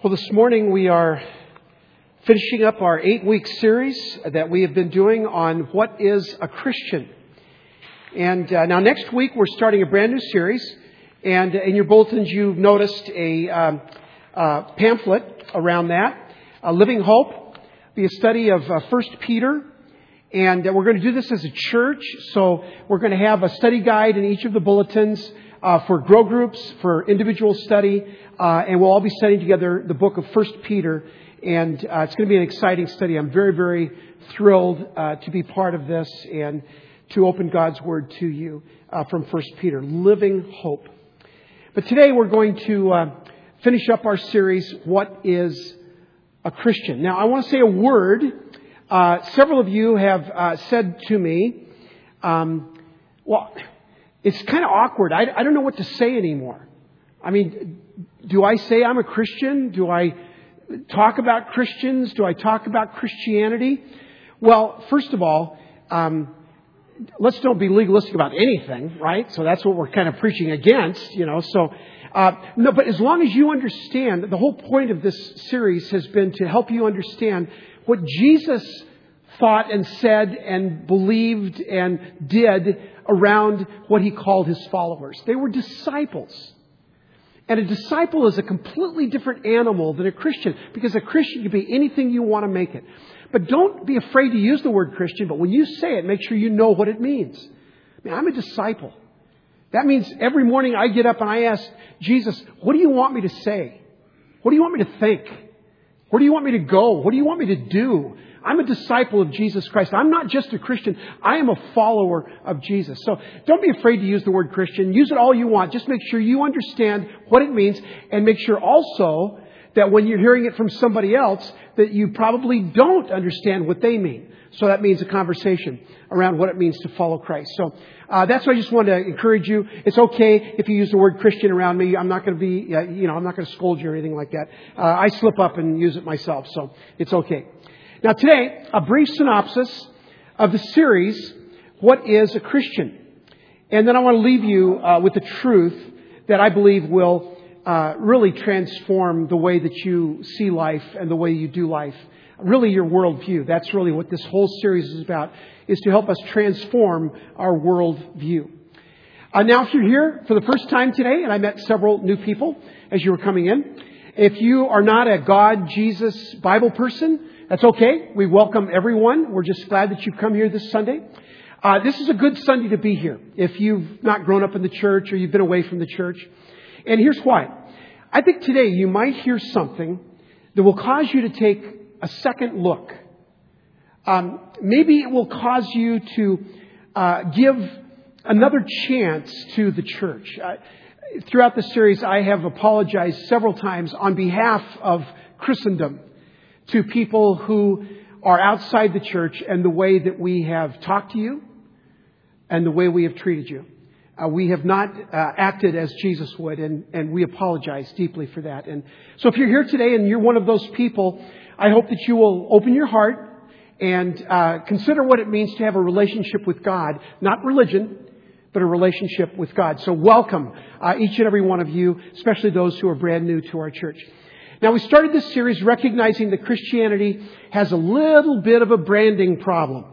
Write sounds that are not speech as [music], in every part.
Well, this morning we are finishing up our eight week series that we have been doing on what is a Christian. And uh, now next week we're starting a brand new series. And in your bulletins you've noticed a um, uh, pamphlet around that, a Living Hope, a study of uh, 1 Peter. And uh, we're going to do this as a church. So we're going to have a study guide in each of the bulletins uh, for grow groups, for individual study, uh, and we'll all be studying together the book of First Peter. And uh, it's going to be an exciting study. I'm very, very thrilled uh, to be part of this and to open God's Word to you uh, from First Peter, living hope. But today we're going to uh, finish up our series, "What is a Christian?" Now, I want to say a word. several of you have said to me, um, "Well." It's kind of awkward. I, I don't know what to say anymore. I mean, do I say I'm a Christian? Do I talk about Christians? Do I talk about Christianity? Well, first of all, um, let's don't be legalistic about anything, right? So that's what we're kind of preaching against, you know. So, uh, no, but as long as you understand, the whole point of this series has been to help you understand what Jesus thought and said and believed and did around what he called his followers. They were disciples. And a disciple is a completely different animal than a Christian because a Christian can be anything you want to make it. But don't be afraid to use the word Christian, but when you say it, make sure you know what it means. I mean, I'm a disciple. That means every morning I get up and I ask Jesus, what do you want me to say? What do you want me to think? Where do you want me to go? What do you want me to do? I'm a disciple of Jesus Christ. I'm not just a Christian. I am a follower of Jesus. So don't be afraid to use the word Christian. Use it all you want. Just make sure you understand what it means and make sure also that when you're hearing it from somebody else that you probably don't understand what they mean. So that means a conversation around what it means to follow Christ. So uh, that's why I just want to encourage you. It's okay if you use the word Christian around me. I'm not going to be, uh, you know, I'm not going to scold you or anything like that. Uh, I slip up and use it myself, so it's okay. Now today, a brief synopsis of the series, What is a Christian? And then I want to leave you uh, with the truth that I believe will uh, really transform the way that you see life and the way you do life. Really your worldview. That's really what this whole series is about, is to help us transform our worldview. Uh, now, if you're here for the first time today, and I met several new people as you were coming in, if you are not a God, Jesus, Bible person, that's okay. We welcome everyone. We're just glad that you've come here this Sunday. Uh, this is a good Sunday to be here if you've not grown up in the church or you've been away from the church. And here's why. I think today you might hear something that will cause you to take a second look. Um, maybe it will cause you to uh, give another chance to the church. Uh, throughout the series, I have apologized several times on behalf of Christendom to people who are outside the church and the way that we have talked to you and the way we have treated you. Uh, we have not uh, acted as Jesus would, and, and we apologize deeply for that. And so, if you're here today and you're one of those people, I hope that you will open your heart and uh, consider what it means to have a relationship with God, not religion, but a relationship with God. So, welcome uh, each and every one of you, especially those who are brand new to our church. Now, we started this series recognizing that Christianity has a little bit of a branding problem.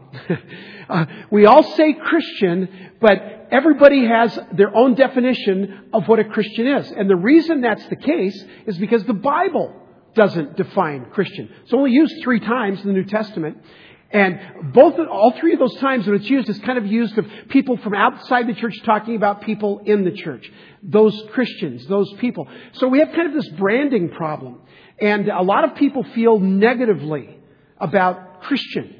[laughs] uh, we all say Christian, but everybody has their own definition of what a Christian is. And the reason that's the case is because the Bible doesn't define Christian. It's only used three times in the New Testament. And both, all three of those times when it's used, it's kind of used of people from outside the church talking about people in the church. Those Christians, those people. So we have kind of this branding problem. And a lot of people feel negatively about Christian.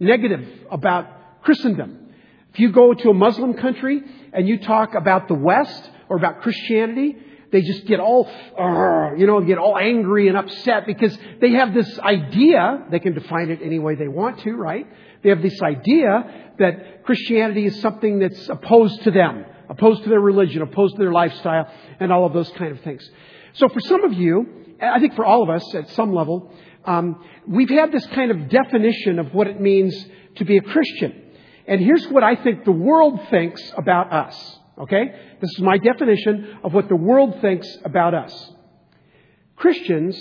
Negative about Christendom. If you go to a Muslim country and you talk about the West or about Christianity, they just get all, uh, you know, get all angry and upset because they have this idea, they can define it any way they want to, right? They have this idea that Christianity is something that's opposed to them, opposed to their religion, opposed to their lifestyle, and all of those kind of things. So for some of you, I think for all of us at some level, um, we've had this kind of definition of what it means to be a Christian. And here's what I think the world thinks about us. Okay? This is my definition of what the world thinks about us. Christians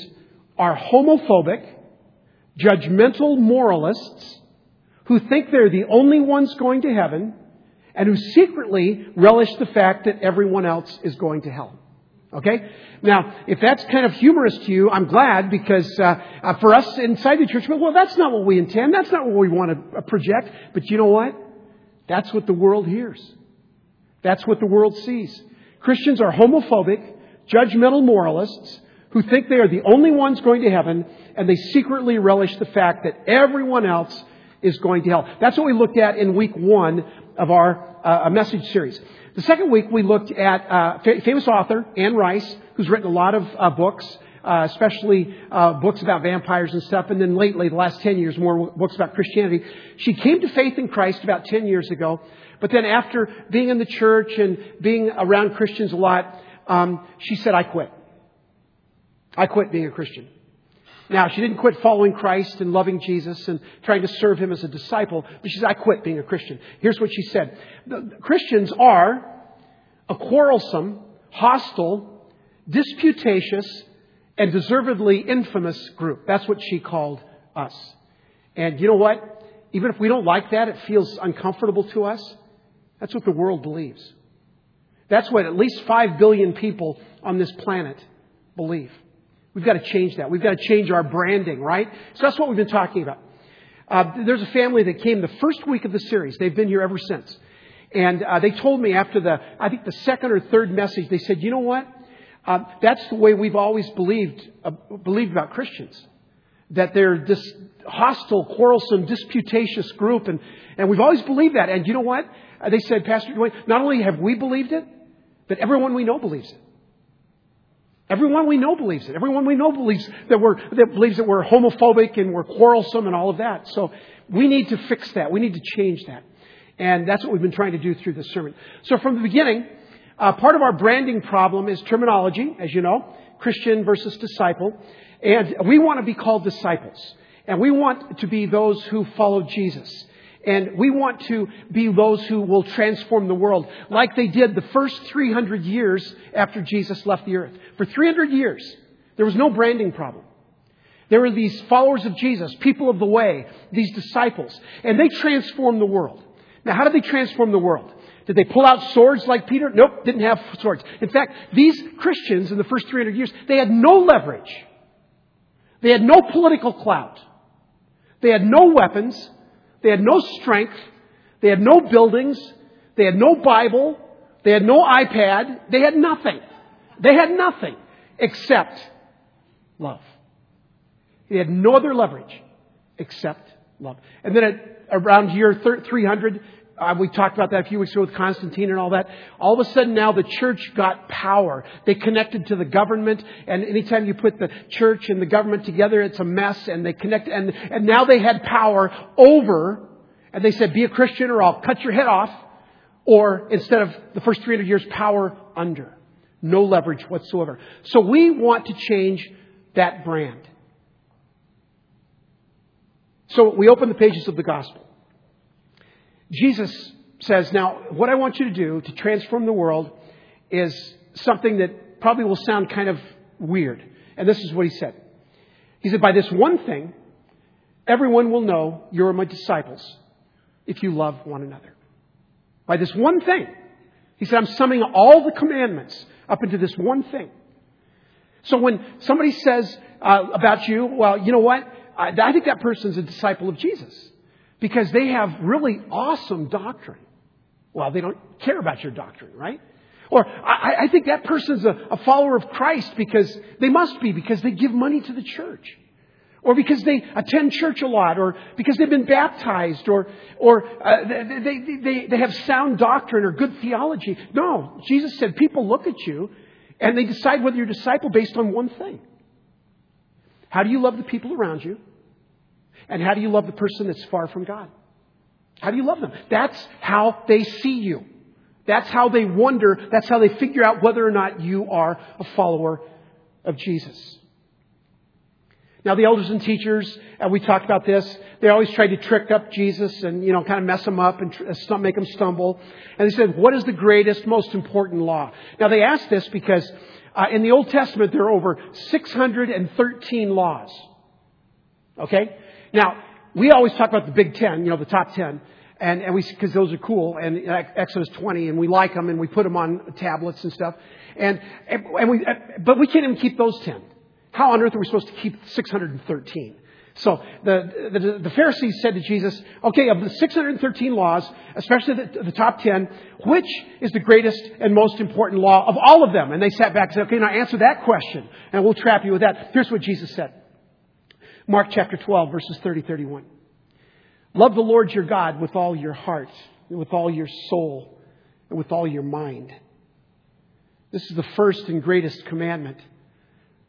are homophobic, judgmental moralists who think they're the only ones going to heaven and who secretly relish the fact that everyone else is going to hell. Okay? Now, if that's kind of humorous to you, I'm glad because uh, uh, for us inside the church, well, that's not what we intend. That's not what we want to project. But you know what? That's what the world hears. That's what the world sees. Christians are homophobic, judgmental moralists who think they are the only ones going to heaven, and they secretly relish the fact that everyone else is going to hell. That's what we looked at in week one of our uh, message series. The second week we looked at uh, famous author Anne Rice, who's written a lot of uh, books, uh, especially uh, books about vampires and stuff, and then lately, the last 10 years, more books about Christianity. She came to faith in Christ about 10 years ago, but then after being in the church and being around Christians a lot, um, she said, I quit. I quit being a Christian. Now, she didn't quit following Christ and loving Jesus and trying to serve him as a disciple, but she said, I quit being a Christian. Here's what she said. Christians are a quarrelsome, hostile, disputatious, and deservedly infamous group. That's what she called us. And you know what? Even if we don't like that, it feels uncomfortable to us. That's what the world believes. That's what at least 5 billion people on this planet believe. We've got to change that. We've got to change our branding, right? So that's what we've been talking about. Uh, there's a family that came the first week of the series. They've been here ever since. And uh, they told me after the, I think the second or third message, they said, you know what? Uh, that's the way we've always believed, uh, believed about Christians. That they're this hostile, quarrelsome, disputatious group. And, and we've always believed that. And you know what? Uh, they said, Pastor Dwayne, not only have we believed it, but everyone we know believes it. Everyone we know believes it. Everyone we know believes that we're, that believes that we're homophobic and we're quarrelsome and all of that. So we need to fix that. We need to change that. And that's what we've been trying to do through this sermon. So from the beginning, uh, part of our branding problem is terminology, as you know, Christian versus disciple. And we want to be called disciples. And we want to be those who follow Jesus. And we want to be those who will transform the world like they did the first 300 years after Jesus left the earth. For 300 years, there was no branding problem. There were these followers of Jesus, people of the way, these disciples, and they transformed the world. Now, how did they transform the world? Did they pull out swords like Peter? Nope, didn't have swords. In fact, these Christians in the first 300 years, they had no leverage. They had no political clout. They had no weapons. They had no strength. They had no buildings. They had no Bible. They had no iPad. They had nothing. They had nothing except love. They had no other leverage except love. And then at around year 300, uh, we talked about that a few weeks ago with Constantine and all that. All of a sudden now the church got power. They connected to the government, and anytime you put the church and the government together, it's a mess, and they connect, and, and now they had power over, and they said, be a Christian or I'll cut your head off, or instead of the first 300 years, power under. No leverage whatsoever. So we want to change that brand. So we open the pages of the gospel. Jesus says, Now, what I want you to do to transform the world is something that probably will sound kind of weird. And this is what he said. He said, By this one thing, everyone will know you're my disciples if you love one another. By this one thing. He said, I'm summing all the commandments up into this one thing. So when somebody says uh, about you, well, you know what? I, I think that person's a disciple of Jesus because they have really awesome doctrine. Well, they don't care about your doctrine, right? Or I, I think that person's a, a follower of Christ because they must be because they give money to the church. Or because they attend church a lot, or because they've been baptized, or, or uh, they, they, they, they have sound doctrine or good theology. No, Jesus said people look at you and they decide whether you're a disciple based on one thing. How do you love the people around you? And how do you love the person that's far from God? How do you love them? That's how they see you. That's how they wonder. That's how they figure out whether or not you are a follower of Jesus. Now the elders and teachers, and we talked about this, they always tried to trick up Jesus and, you know, kind of mess him up and tr- make him stumble. And they said, what is the greatest, most important law? Now they asked this because uh, in the Old Testament there are over 613 laws. Okay? Now, we always talk about the Big Ten, you know, the top ten. And, and we, because those are cool, and Exodus 20, and we like them, and we put them on tablets and stuff. And, and we, but we can't even keep those 10. How on earth are we supposed to keep 613? So the, the, the, Pharisees said to Jesus, okay, of the 613 laws, especially the, the, top 10, which is the greatest and most important law of all of them? And they sat back and said, okay, now answer that question, and we'll trap you with that. Here's what Jesus said. Mark chapter 12, verses 30, 31. Love the Lord your God with all your heart, and with all your soul, and with all your mind. This is the first and greatest commandment.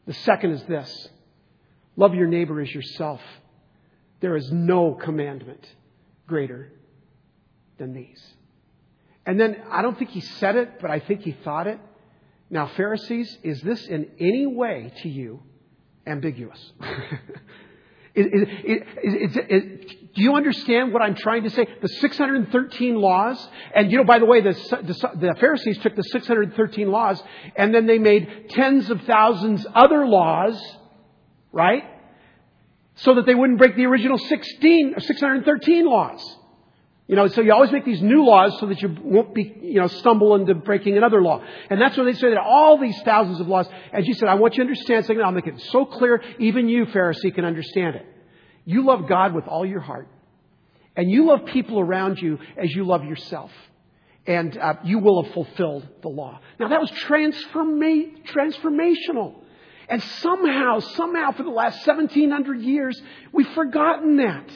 The second is this love your neighbor as yourself. There is no commandment greater than these. And then I don't think he said it, but I think he thought it. Now, Pharisees, is this in any way to you ambiguous? [laughs] is, is, is, do you understand what I'm trying to say? The 613 laws, and you know, by the way, the, the, the, Pharisees took the 613 laws and then they made tens of thousands other laws, right? So that they wouldn't break the original 16 or 613 laws. You know, so you always make these new laws so that you won't be, you know, stumble into breaking another law. And that's what they say that all these thousands of laws. And she said, I want you to understand something. I'll make it so clear, even you, Pharisee, can understand it. You love God with all your heart. And you love people around you as you love yourself. And uh, you will have fulfilled the law. Now that was transforma- transformational. And somehow, somehow for the last 1700 years, we've forgotten that.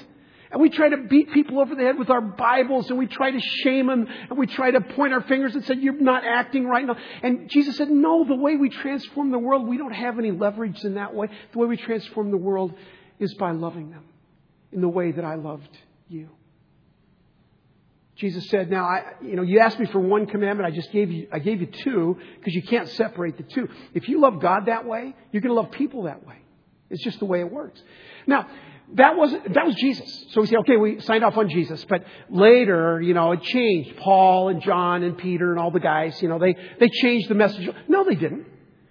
And we try to beat people over the head with our Bibles and we try to shame them and we try to point our fingers and say, you're not acting right now. And Jesus said, no, the way we transform the world, we don't have any leverage in that way. The way we transform the world is by loving them in the way that I loved you. Jesus said, now, I, you know, you asked me for one commandment. I just gave you, I gave you two because you can't separate the two. If you love God that way, you're going to love people that way. It's just the way it works. Now, that was that was Jesus. So we say, okay, we signed off on Jesus, but later, you know, it changed. Paul and John and Peter and all the guys, you know, they they changed the message. No, they didn't.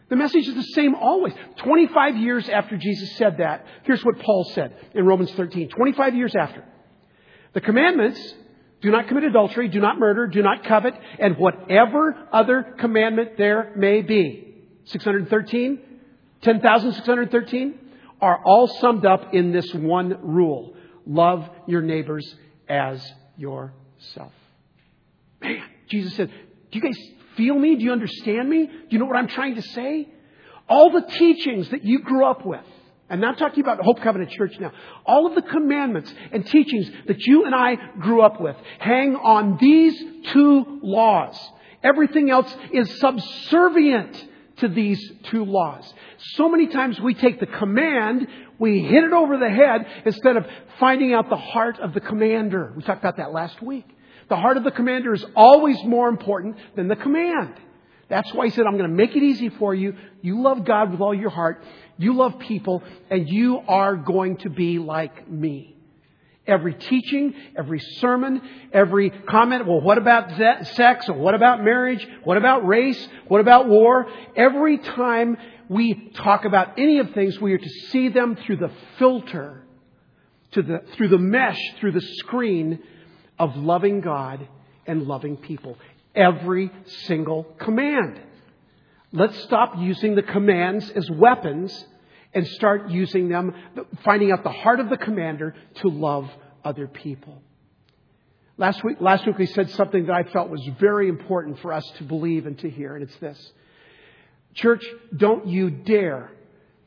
The message is the same always. 25 years after Jesus said that, here's what Paul said in Romans 13. 25 years after. The commandments, do not commit adultery, do not murder, do not covet, and whatever other commandment there may be. 613? 10,613? Are all summed up in this one rule. Love your neighbors as yourself. Man, Jesus said, do you guys feel me? Do you understand me? Do you know what I'm trying to say? All the teachings that you grew up with, and I'm talking about Hope Covenant Church now, all of the commandments and teachings that you and I grew up with hang on these two laws. Everything else is subservient to these two laws. So many times we take the command, we hit it over the head instead of finding out the heart of the commander. We talked about that last week. The heart of the commander is always more important than the command. That's why he said, I'm going to make it easy for you. You love God with all your heart. You love people and you are going to be like me. Every teaching, every sermon, every comment, well, what about sex? Or what about marriage? What about race? What about war? Every time we talk about any of things, we are to see them through the filter, to the, through the mesh, through the screen of loving God and loving people. Every single command. Let's stop using the commands as weapons and start using them, finding out the heart of the commander to love other people. Last week, last week we said something that I felt was very important for us to believe and to hear, and it's this. Church, don't you dare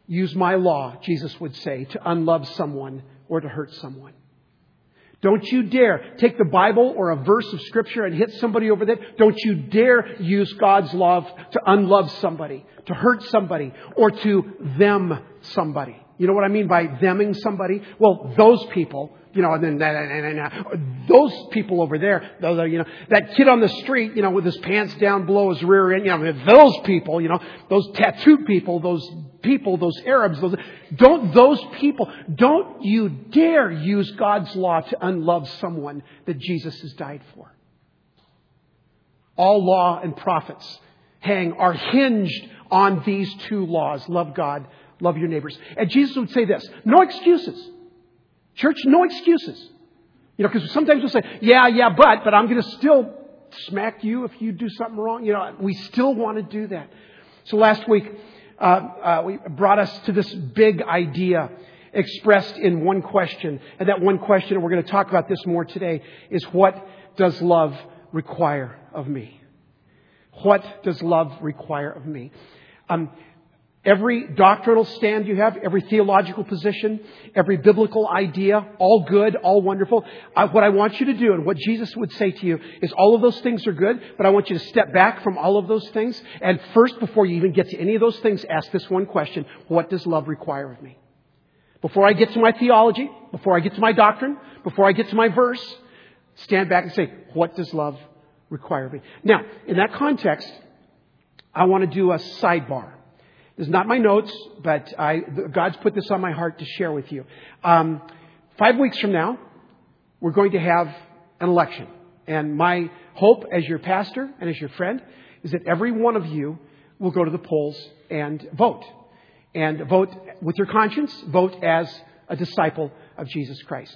use my law, Jesus would say, to unlove someone or to hurt someone. Don't you dare take the Bible or a verse of Scripture and hit somebody over there. Don't you dare use God's love to unlove somebody, to hurt somebody, or to them somebody. You know what I mean by theming somebody? Well, those people, you know, and then that, and, and, those people over there, those, you know, that kid on the street, you know, with his pants down below his rear end, you know, those people, you know, those tattooed people, those people, those Arabs, those, don't those people, don't you dare use God's law to unlove someone that Jesus has died for. All law and prophets hang, are hinged on these two laws. Love God, love your neighbors. And Jesus would say this, no excuses. Church, no excuses. You know, because sometimes we'll say, yeah, yeah, but, but I'm going to still smack you if you do something wrong. You know, we still want to do that. So last week, uh, uh, brought us to this big idea expressed in one question. And that one question, and we're going to talk about this more today, is what does love require of me? What does love require of me? Um, Every doctrinal stand you have, every theological position, every biblical idea, all good, all wonderful. I, what I want you to do and what Jesus would say to you is all of those things are good, but I want you to step back from all of those things. And first, before you even get to any of those things, ask this one question. What does love require of me? Before I get to my theology, before I get to my doctrine, before I get to my verse, stand back and say, what does love require of me? Now, in that context, I want to do a sidebar. This is not my notes, but I, God's put this on my heart to share with you. Um, five weeks from now, we're going to have an election. And my hope as your pastor and as your friend is that every one of you will go to the polls and vote. And vote with your conscience, vote as a disciple of Jesus Christ.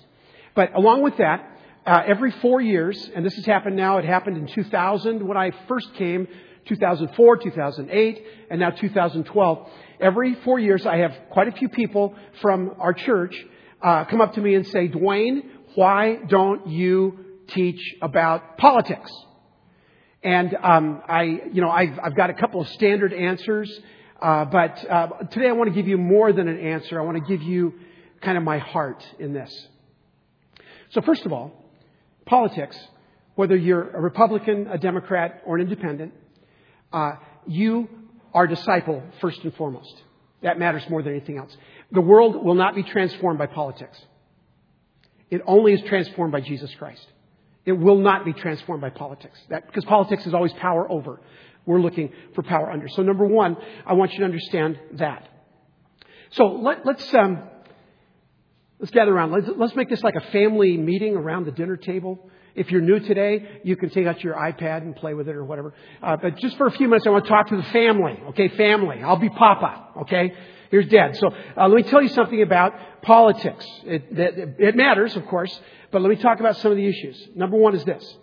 But along with that, uh, every four years, and this has happened now, it happened in 2000 when I first came 2004, 2008, and now 2012. Every four years, I have quite a few people from our church uh, come up to me and say, Dwayne, why don't you teach about politics? And um, I, you know, I've, I've, got a couple of standard answers, uh, but uh, today I want to give you more than an answer. I want to give you kind of my heart in this. So first of all, politics, whether you're a Republican, a Democrat, or an independent, uh, you are disciple first and foremost. That matters more than anything else. The world will not be transformed by politics. It only is transformed by Jesus Christ. It will not be transformed by politics. That, because politics is always power over. We're looking for power under. So number one, I want you to understand that. So let, let's, um, let's gather around. Let's, let's make this like a family meeting around the dinner table. If you're new today, you can take out your iPad and play with it or whatever. Uh, but just for a few minutes, I want to talk to the family. Okay, family. I'll be Papa. Okay, here's Dad. So uh, let me tell you something about politics. It, it, it matters, of course, but let me talk about some of the issues. Number one is this: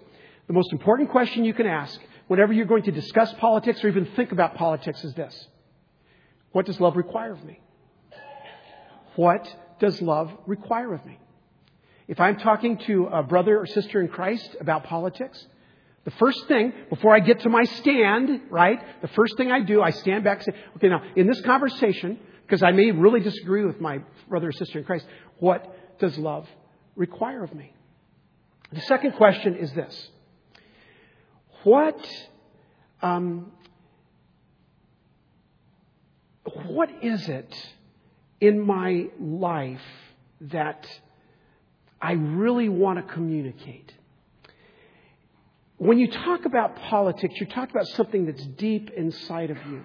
the most important question you can ask whenever you're going to discuss politics or even think about politics is this: What does love require of me? What does love require of me? If I'm talking to a brother or sister in Christ about politics, the first thing, before I get to my stand, right, the first thing I do, I stand back and say, okay, now, in this conversation, because I may really disagree with my brother or sister in Christ, what does love require of me? The second question is this What, um, what is it in my life that I really want to communicate. When you talk about politics, you talk about something that's deep inside of you.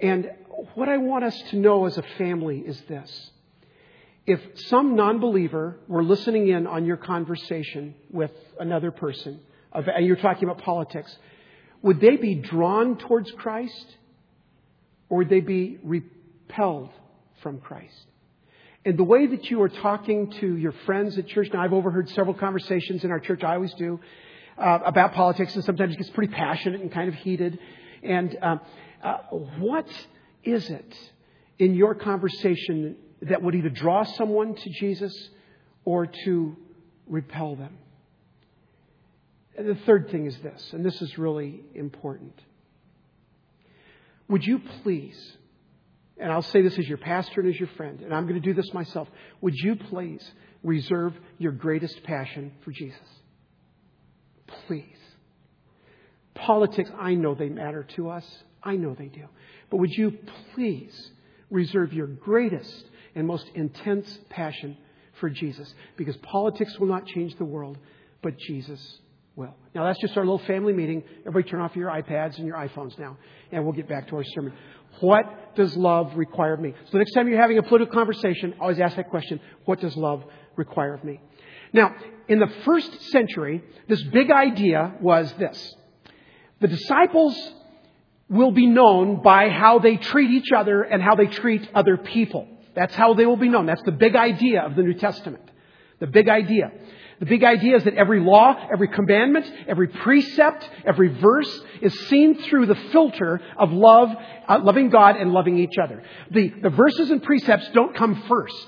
And what I want us to know as a family is this. If some non believer were listening in on your conversation with another person, and you're talking about politics, would they be drawn towards Christ or would they be repelled from Christ? And the way that you are talking to your friends at church, now I've overheard several conversations in our church, I always do, uh, about politics, and sometimes it gets pretty passionate and kind of heated. And um, uh, what is it in your conversation that would either draw someone to Jesus or to repel them? And the third thing is this, and this is really important. Would you please and I'll say this as your pastor and as your friend, and I'm going to do this myself. Would you please reserve your greatest passion for Jesus? Please. Politics, I know they matter to us. I know they do. But would you please reserve your greatest and most intense passion for Jesus? Because politics will not change the world, but Jesus will. Now, that's just our little family meeting. Everybody turn off your iPads and your iPhones now, and we'll get back to our sermon. What does love require of me? So, next time you're having a political conversation, always ask that question What does love require of me? Now, in the first century, this big idea was this the disciples will be known by how they treat each other and how they treat other people. That's how they will be known. That's the big idea of the New Testament. The big idea. The big idea is that every law, every commandment, every precept, every verse is seen through the filter of love, uh, loving God and loving each other. The, the verses and precepts don't come first.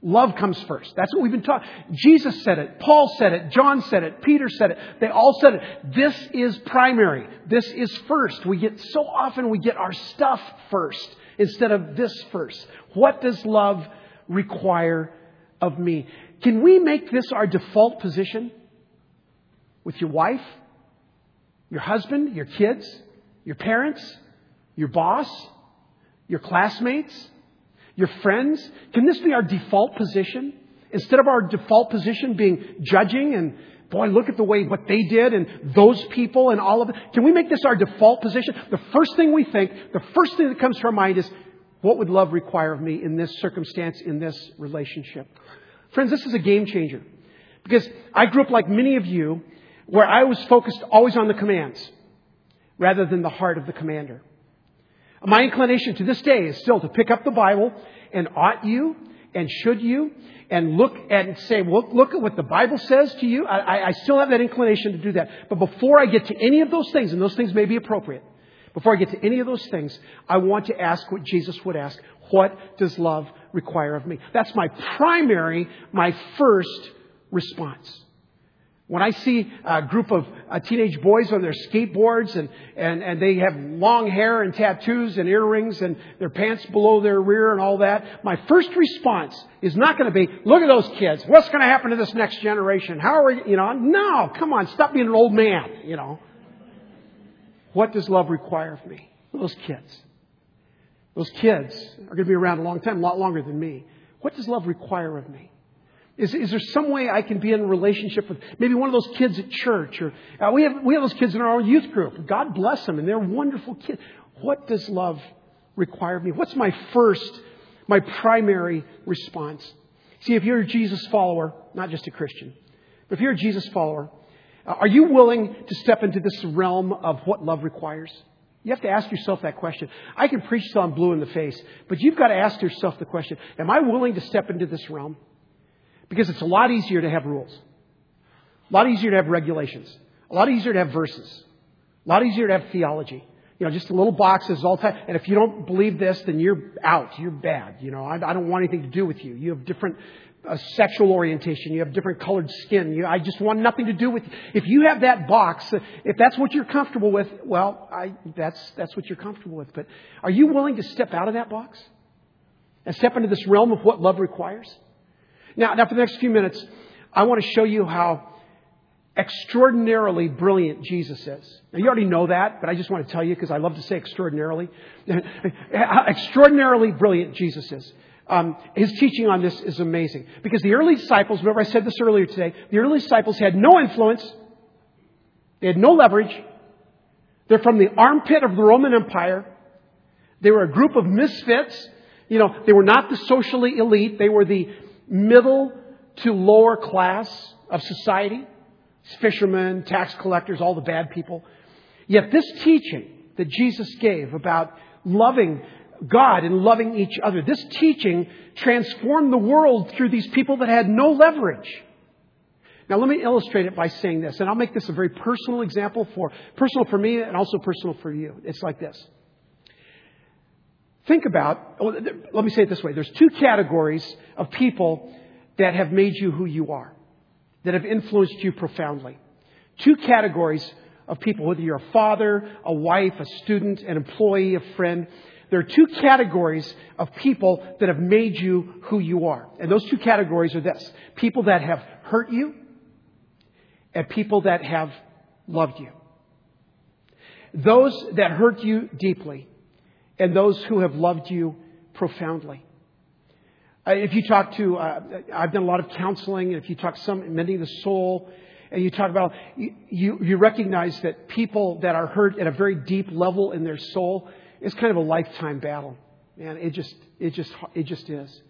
Love comes first. That's what we've been taught. Jesus said it. Paul said it. John said it. Peter said it. They all said it. This is primary. This is first. We get, so often we get our stuff first instead of this first. What does love require of me? Can we make this our default position? With your wife, your husband, your kids, your parents, your boss, your classmates, your friends? Can this be our default position? Instead of our default position being judging and, boy, look at the way what they did and those people and all of it. Can we make this our default position? The first thing we think, the first thing that comes to our mind is, what would love require of me in this circumstance, in this relationship? Friends, this is a game changer. Because I grew up like many of you, where I was focused always on the commands rather than the heart of the commander. My inclination to this day is still to pick up the Bible and ought you and should you and look and say, well, look at what the Bible says to you. I, I still have that inclination to do that. But before I get to any of those things, and those things may be appropriate, before I get to any of those things, I want to ask what Jesus would ask. What does love require of me? That's my primary, my first response. When I see a group of uh, teenage boys on their skateboards and, and, and they have long hair and tattoos and earrings and their pants below their rear and all that, my first response is not going to be, look at those kids. What's going to happen to this next generation? How are we, you know, no, come on, stop being an old man, you know. What does love require of me? Those kids. Those kids are going to be around a long time, a lot longer than me. What does love require of me? Is, is there some way I can be in a relationship with maybe one of those kids at church? Or uh, we have we have those kids in our youth group. God bless them, and they're wonderful kids. What does love require of me? What's my first, my primary response? See, if you're a Jesus follower, not just a Christian, but if you're a Jesus follower, uh, are you willing to step into this realm of what love requires? You have to ask yourself that question. I can preach till I'm blue in the face, but you've got to ask yourself the question, am I willing to step into this realm? Because it's a lot easier to have rules. A lot easier to have regulations. A lot easier to have verses. A lot easier to have theology. You know, just little boxes all the time. And if you don't believe this, then you're out. You're bad. You know, I, I don't want anything to do with you. You have different uh, sexual orientation. You have different colored skin. You, I just want nothing to do with you. If you have that box, if that's what you're comfortable with, well, I, that's, that's what you're comfortable with. But are you willing to step out of that box? And step into this realm of what love requires? Now, now for the next few minutes, I want to show you how extraordinarily brilliant Jesus is. Now, you already know that, but I just want to tell you because I love to say extraordinarily. [laughs] extraordinarily brilliant Jesus is. Um, his teaching on this is amazing. Because the early disciples, remember I said this earlier today, the early disciples had no influence, they had no leverage. They're from the armpit of the Roman Empire. They were a group of misfits. You know, they were not the socially elite. They were the middle to lower class of society. Fishermen, tax collectors, all the bad people. Yet this teaching that Jesus gave about loving God and loving each other, this teaching transformed the world through these people that had no leverage. Now let me illustrate it by saying this, and I'll make this a very personal example for personal for me and also personal for you. It's like this. Think about, oh, let me say it this way. There's two categories of people that have made you who you are, that have influenced you profoundly. Two categories of people, whether you're a father, a wife, a student, an employee, a friend. There are two categories of people that have made you who you are. And those two categories are this people that have hurt you and people that have loved you. Those that hurt you deeply and those who have loved you profoundly. Uh, if you talk to, uh, I've done a lot of counseling, and if you talk some, mending the soul, and you talk about, you, you recognize that people that are hurt at a very deep level in their soul, it's kind of a lifetime battle. Man, it just, it just, it just is.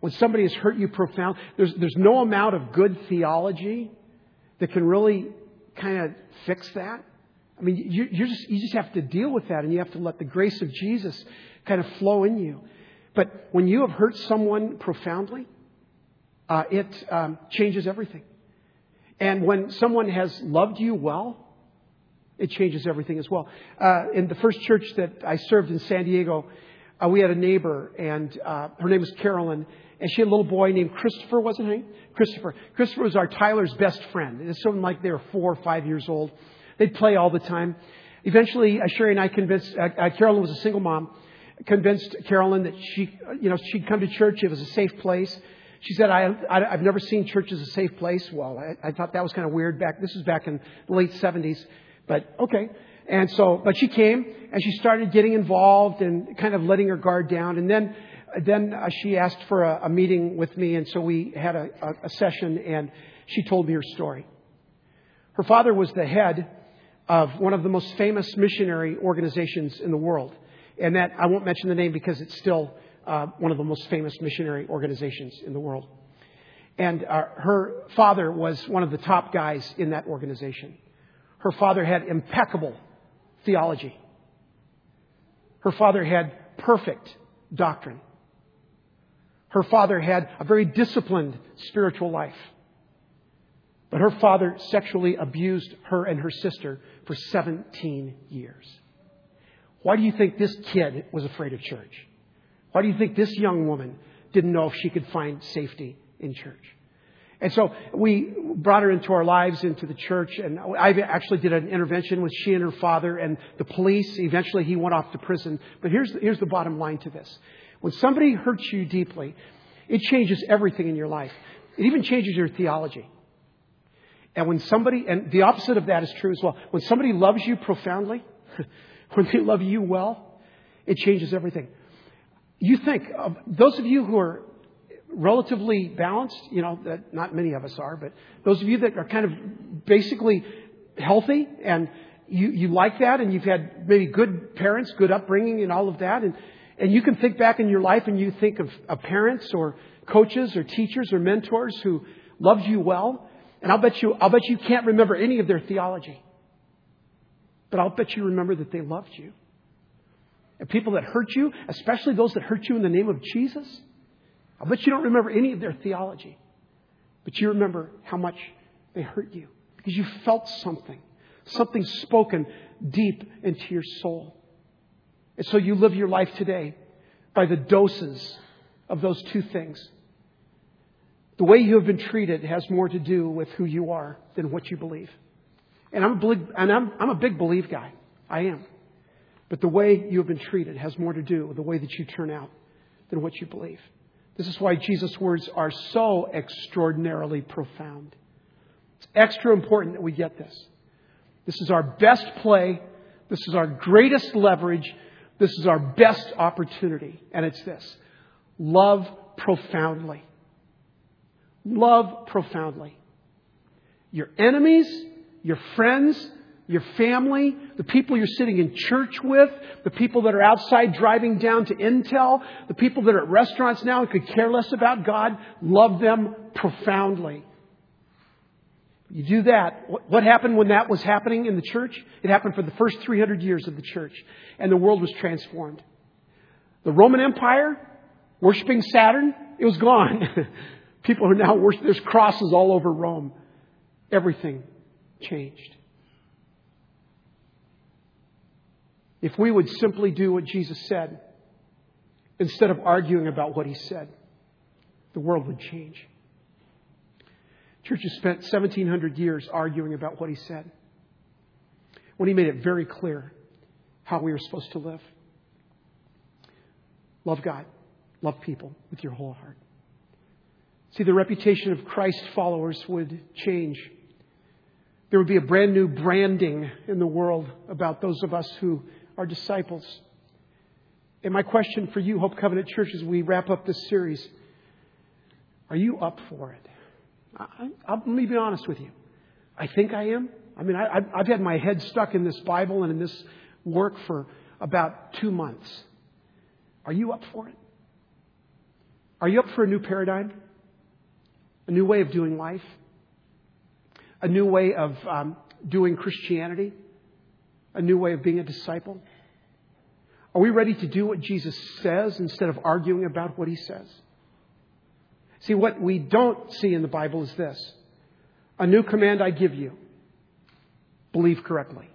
When somebody has hurt you profound, there's, there's no amount of good theology that can really kind of fix that. I mean, you, you just, you just have to deal with that and you have to let the grace of Jesus kind of flow in you. But when you have hurt someone profoundly, uh, it um, changes everything. And when someone has loved you well, it changes everything as well. Uh, in the first church that I served in San Diego, uh, we had a neighbor, and uh, her name was Carolyn, and she had a little boy named Christopher, wasn't he? Christopher. Christopher was our Tyler's best friend. It's something like they were four or five years old. They'd play all the time. Eventually, uh, Sherry and I convinced, uh, uh, Carolyn was a single mom, convinced Carolyn that she, you know, she'd come to church. It was a safe place. She said, I, I, have never seen church as a safe place. Well, I, I thought that was kind of weird back, this was back in the late 70s, but okay. And so, but she came and she started getting involved and kind of letting her guard down. And then, then uh, she asked for a, a meeting with me. And so we had a, a, session and she told me her story. Her father was the head of one of the most famous missionary organizations in the world. And that, I won't mention the name because it's still uh, one of the most famous missionary organizations in the world. And uh, her father was one of the top guys in that organization. Her father had impeccable theology. Her father had perfect doctrine. Her father had a very disciplined spiritual life. But her father sexually abused her and her sister for 17 years. Why do you think this kid was afraid of church? Why do you think this young woman didn't know if she could find safety in church? And so we brought her into our lives, into the church, and I actually did an intervention with she and her father and the police. Eventually he went off to prison. But here's, here's the bottom line to this. When somebody hurts you deeply, it changes everything in your life. It even changes your theology. And when somebody, and the opposite of that is true as well. When somebody loves you profoundly, [laughs] when they love you well, it changes everything you think of those of you who are relatively balanced, you know, that not many of us are, but those of you that are kind of basically healthy and you, you like that and you've had maybe good parents, good upbringing and all of that and, and you can think back in your life and you think of, of parents or coaches or teachers or mentors who loved you well. And I'll bet you, I'll bet you can't remember any of their theology. But I'll bet you remember that they loved you. And people that hurt you, especially those that hurt you in the name of Jesus, I bet you don't remember any of their theology. But you remember how much they hurt you because you felt something, something spoken deep into your soul. And so you live your life today by the doses of those two things. The way you have been treated has more to do with who you are than what you believe. And I'm a, believe, and I'm, I'm a big believe guy. I am. But the way you have been treated has more to do with the way that you turn out than what you believe. This is why Jesus' words are so extraordinarily profound. It's extra important that we get this. This is our best play. This is our greatest leverage. This is our best opportunity. And it's this love profoundly. Love profoundly. Your enemies, your friends, your family, the people you're sitting in church with, the people that are outside driving down to Intel, the people that are at restaurants now and could care less about God, love them profoundly. You do that. What happened when that was happening in the church? It happened for the first 300 years of the church, and the world was transformed. The Roman Empire, worshiping Saturn, it was gone. [laughs] People are now worshiping, there's crosses all over Rome. Everything changed. If we would simply do what Jesus said instead of arguing about what he said, the world would change. Churches spent 1700 years arguing about what he said when he made it very clear how we were supposed to live. Love God, love people with your whole heart. See, the reputation of Christ followers would change. There would be a brand new branding in the world about those of us who our disciples. And my question for you, Hope Covenant Church, as we wrap up this series, are you up for it? I, I, let me be honest with you. I think I am. I mean, I, I've had my head stuck in this Bible and in this work for about two months. Are you up for it? Are you up for a new paradigm? A new way of doing life? A new way of um, doing Christianity? A new way of being a disciple? Are we ready to do what Jesus says instead of arguing about what he says? See, what we don't see in the Bible is this A new command I give you believe correctly.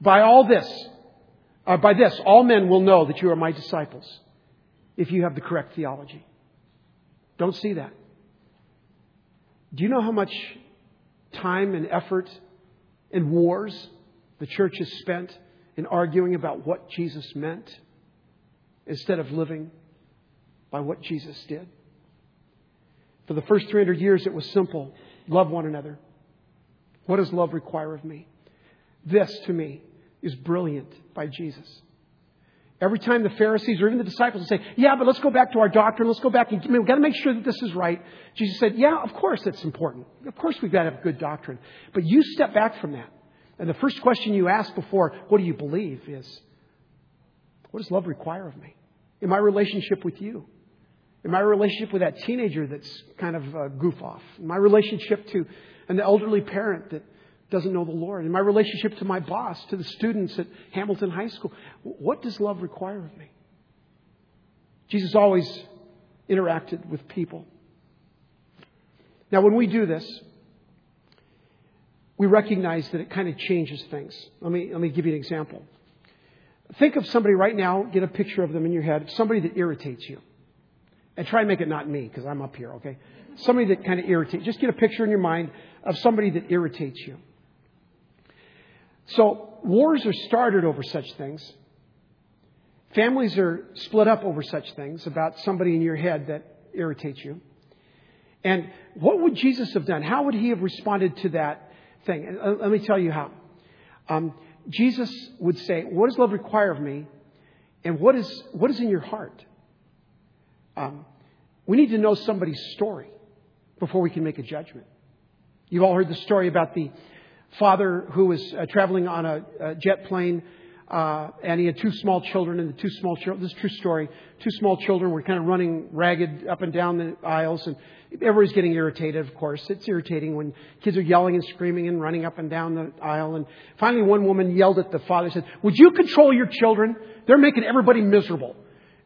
By all this, uh, by this, all men will know that you are my disciples if you have the correct theology. Don't see that. Do you know how much time and effort and wars the church has spent in arguing about what Jesus meant instead of living by what Jesus did? For the first 300 years, it was simple love one another. What does love require of me? This, to me, is brilliant by Jesus. Every time the Pharisees or even the disciples would say, Yeah, but let's go back to our doctrine. Let's go back and we've got to make sure that this is right. Jesus said, Yeah, of course that's important. Of course we've got to have good doctrine. But you step back from that. And the first question you ask before, What do you believe? is, What does love require of me? In my relationship with you? In my relationship with that teenager that's kind of a goof off? In my relationship to an elderly parent that doesn't know the Lord, in my relationship to my boss, to the students at Hamilton High School. What does love require of me? Jesus always interacted with people. Now, when we do this, we recognize that it kind of changes things. Let me, let me give you an example. Think of somebody right now, get a picture of them in your head, somebody that irritates you. And try and make it not me, because I'm up here, okay? Somebody that kind of irritates. Just get a picture in your mind of somebody that irritates you. So wars are started over such things. Families are split up over such things about somebody in your head that irritates you. And what would Jesus have done? How would he have responded to that thing? And uh, let me tell you how. Um, Jesus would say, What does love require of me? And what is, what is in your heart? Um, we need to know somebody's story before we can make a judgment. You've all heard the story about the father who was uh, traveling on a, a jet plane, uh, and he had two small children, and the two small children, this is true story, two small children were kind of running ragged up and down the aisles, and everybody's getting irritated, of course. It's irritating when kids are yelling and screaming and running up and down the aisle. And finally, one woman yelled at the father, said, Would you control your children? They're making everybody miserable.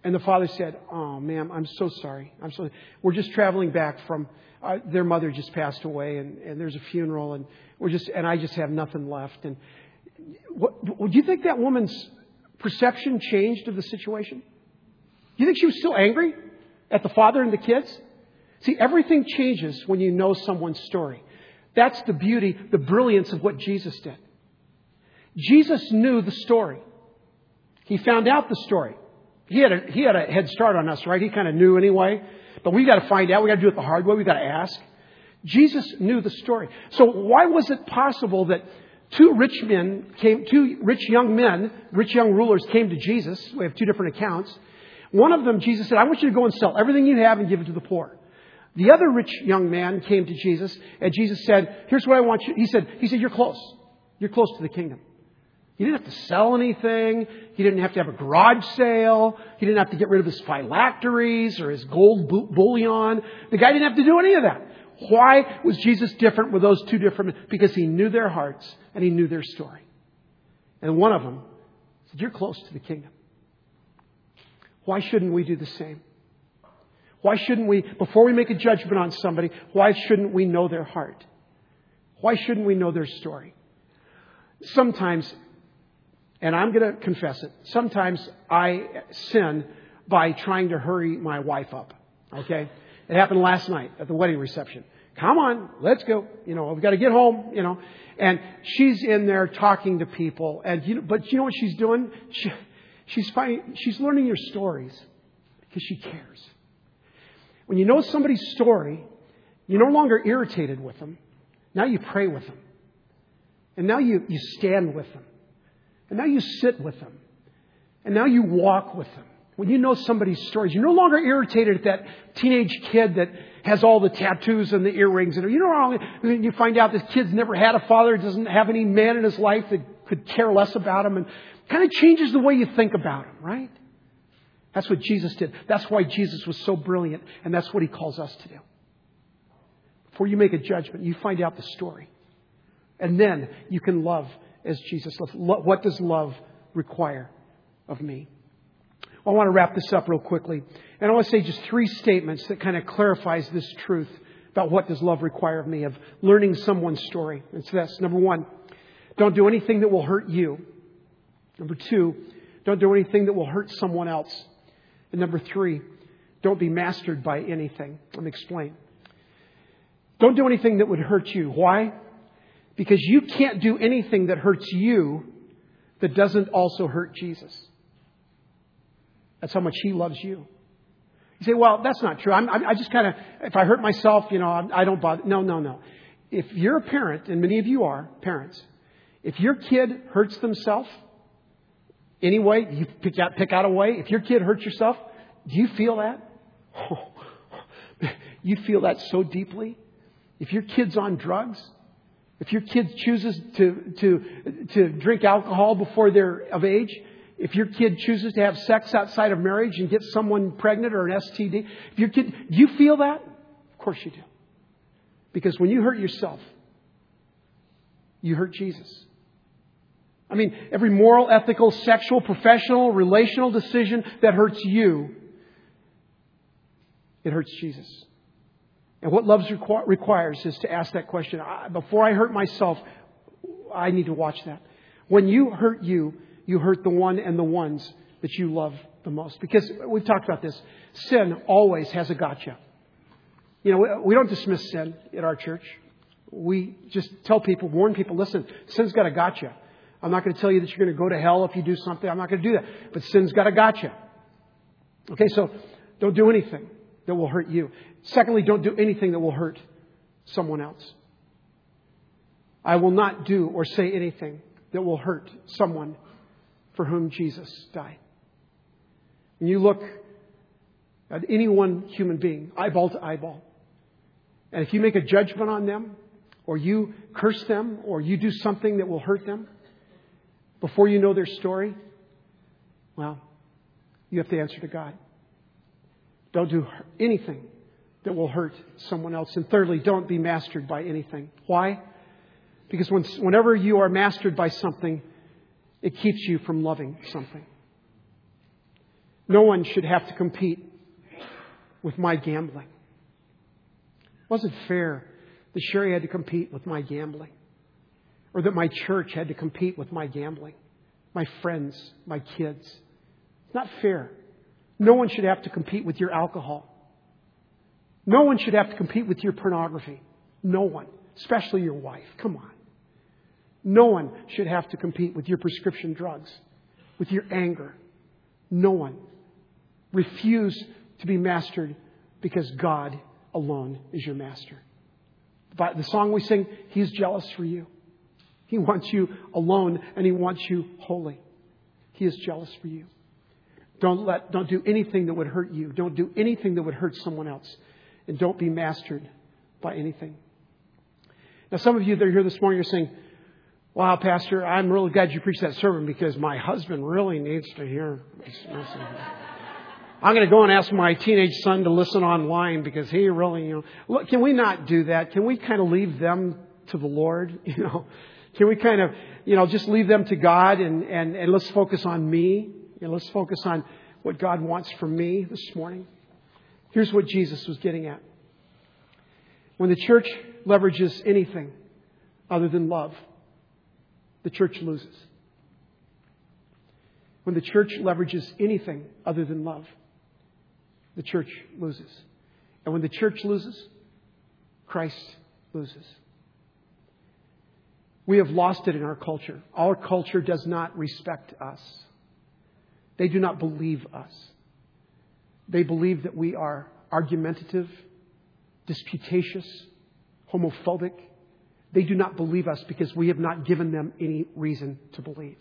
And the father said, Oh, ma'am, I'm so sorry. I'm so, we're just traveling back from, uh, their mother just passed away, and, and there's a funeral, and we're just, and I just have nothing left. And what, do you think that woman's perception changed of the situation? Do you think she was still angry at the father and the kids? See, everything changes when you know someone's story. That's the beauty, the brilliance of what Jesus did. Jesus knew the story. He found out the story. He had a, he had a head start on us, right? He kind of knew anyway. But we've got to find out. We've got to do it the hard way. We've got to ask. Jesus knew the story. So why was it possible that two rich men came, two rich young men, rich young rulers came to Jesus? We have two different accounts. One of them, Jesus said, I want you to go and sell everything you have and give it to the poor. The other rich young man came to Jesus, and Jesus said, Here's what I want you. He said, He said, You're close. You're close to the kingdom. He didn't have to sell anything. He didn't have to have a garage sale. He didn't have to get rid of his phylacteries or his gold bullion. The guy didn't have to do any of that. Why was Jesus different with those two different? Because he knew their hearts and he knew their story. And one of them said, You're close to the kingdom. Why shouldn't we do the same? Why shouldn't we, before we make a judgment on somebody, why shouldn't we know their heart? Why shouldn't we know their story? Sometimes and I'm going to confess it. Sometimes I sin by trying to hurry my wife up. Okay? It happened last night at the wedding reception. Come on, let's go. You know, we've got to get home, you know. And she's in there talking to people. And you know, but you know what she's doing? She, she's finding, she's learning your stories because she cares. When you know somebody's story, you're no longer irritated with them. Now you pray with them. And now you, you stand with them. And now you sit with them. And now you walk with them. When you know somebody's stories, you're no longer irritated at that teenage kid that has all the tattoos and the earrings. And you know, you find out this kid's never had a father, doesn't have any man in his life that could care less about him, and kind of changes the way you think about him, right? That's what Jesus did. That's why Jesus was so brilliant, and that's what he calls us to do. Before you make a judgment, you find out the story. And then you can love as Jesus loved. What does love require of me? I want to wrap this up real quickly. And I want to say just three statements that kind of clarifies this truth about what does love require of me, of learning someone's story. It's this. Number one, don't do anything that will hurt you. Number two, don't do anything that will hurt someone else. And number three, don't be mastered by anything. Let me explain. Don't do anything that would hurt you. Why? Because you can't do anything that hurts you that doesn't also hurt Jesus. That's how much He loves you. You say, well, that's not true. I'm, I'm, i just kind of, if I hurt myself, you know, I don't bother. No, no, no. If you're a parent, and many of you are parents, if your kid hurts themselves, anyway, you pick out, pick out a way. If your kid hurts yourself, do you feel that? [laughs] you feel that so deeply. If your kid's on drugs, if your kid chooses to, to, to drink alcohol before they're of age, if your kid chooses to have sex outside of marriage and get someone pregnant or an STD, if your kid, do you feel that? Of course you do. Because when you hurt yourself, you hurt Jesus. I mean, every moral, ethical, sexual, professional, relational decision that hurts you, it hurts Jesus. And what love requ- requires is to ask that question. Before I hurt myself, I need to watch that. When you hurt you, you hurt the one and the ones that you love the most. Because we've talked about this. Sin always has a gotcha. You know, we don't dismiss sin at our church. We just tell people, warn people, listen, sin's got a gotcha. I'm not going to tell you that you're going to go to hell if you do something. I'm not going to do that. But sin's got a gotcha. Okay, so don't do anything that will hurt you. Secondly, don't do anything that will hurt someone else. I will not do or say anything that will hurt someone for whom Jesus died. When you look at any one human being, eyeball to eyeball, and if you make a judgment on them, or you curse them, or you do something that will hurt them, before you know their story, well, you have to answer to God. Don't do anything that will hurt someone else. And thirdly, don't be mastered by anything. Why? Because when, whenever you are mastered by something, it keeps you from loving something. No one should have to compete with my gambling. It wasn't fair that Sherry had to compete with my gambling or that my church had to compete with my gambling, my friends, my kids. It's not fair. No one should have to compete with your alcohol. No one should have to compete with your pornography. No one, especially your wife. Come on. No one should have to compete with your prescription drugs, with your anger. No one. Refuse to be mastered because God alone is your master. But the song we sing, He's jealous for you. He wants you alone and He wants you holy. He is jealous for you. Don't let, don't do anything that would hurt you. Don't do anything that would hurt someone else. And don't be mastered by anything. Now, some of you that are here this morning are saying, Wow, Pastor, I'm really glad you preached that sermon because my husband really needs to hear this message. I'm going to go and ask my teenage son to listen online because he really, you know, look, can we not do that? Can we kind of leave them to the Lord? [laughs] You know, can we kind of, you know, just leave them to God and, and, and let's focus on me? Know, let's focus on what God wants from me this morning. Here's what Jesus was getting at. When the church leverages anything other than love, the church loses. When the church leverages anything other than love, the church loses. And when the church loses, Christ loses. We have lost it in our culture. Our culture does not respect us. They do not believe us. They believe that we are argumentative, disputatious, homophobic, they do not believe us because we have not given them any reason to believe.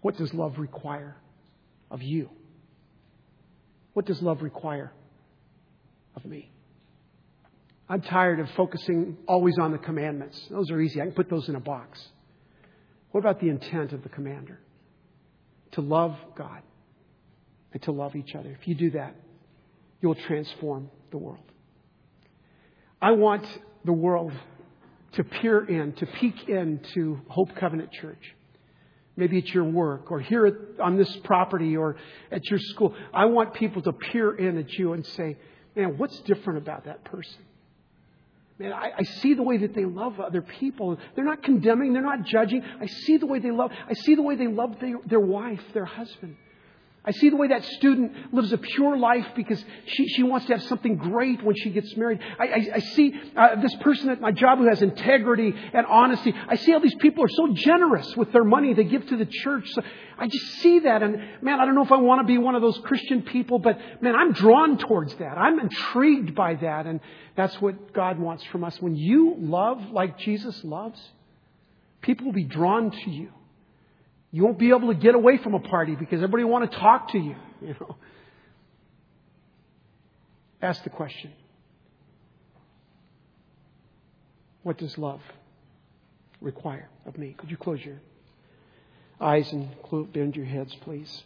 What does love require of you What does love require of me? I'm tired of focusing always on the commandments. Those are easy. I can put those in a box. What about the intent of the commander? To love God and to love each other. If you do that, you'll transform the world. I want the world to peer in, to peek into Hope Covenant Church. Maybe at your work or here on this property or at your school. I want people to peer in at you and say, man, what's different about that person? Man, I, I, see the way that they love other people. They're not condemning, they're not judging. I see the way they love. I see the way they love their, their wife, their husband. I see the way that student lives a pure life because she, she wants to have something great when she gets married. I, I, I see uh, this person at my job who has integrity and honesty. I see how these people are so generous with their money they give to the church. So I just see that, and man, I don't know if I want to be one of those Christian people, but man, I'm drawn towards that. I'm intrigued by that, and that's what God wants from us. When you love like Jesus loves, people will be drawn to you. You won't be able to get away from a party because everybody want to talk to you. [laughs] You know. Ask the question. What does love require of me? Could you close your eyes and bend your heads, please?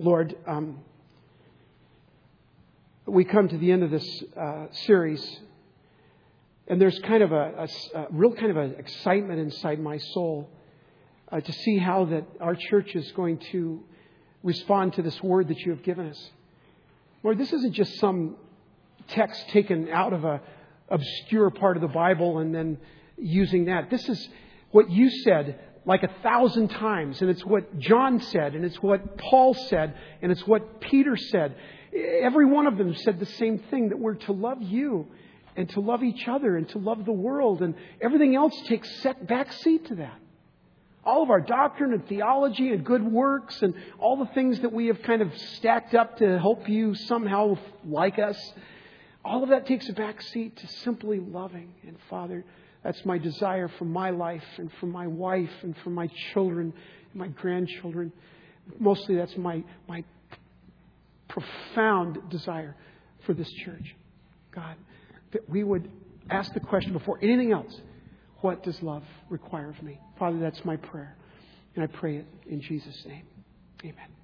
Lord, um, we come to the end of this uh, series, and there's kind of a, a, a real kind of an excitement inside my soul uh, to see how that our church is going to respond to this word that you have given us. Lord, this isn't just some text taken out of a obscure part of the Bible and then using that. This is what you said like a thousand times, and it's what John said, and it's what Paul said, and it's what Peter said. Every one of them said the same thing that we're to love you and to love each other and to love the world, and everything else takes set back seat to that all of our doctrine and theology and good works and all the things that we have kind of stacked up to help you somehow like us, all of that takes a back seat to simply loving. And Father, that's my desire for my life and for my wife and for my children and my grandchildren. Mostly that's my, my profound desire for this church. God, that we would ask the question before anything else what does love require of me? Father, that's my prayer. And I pray it in Jesus' name. Amen.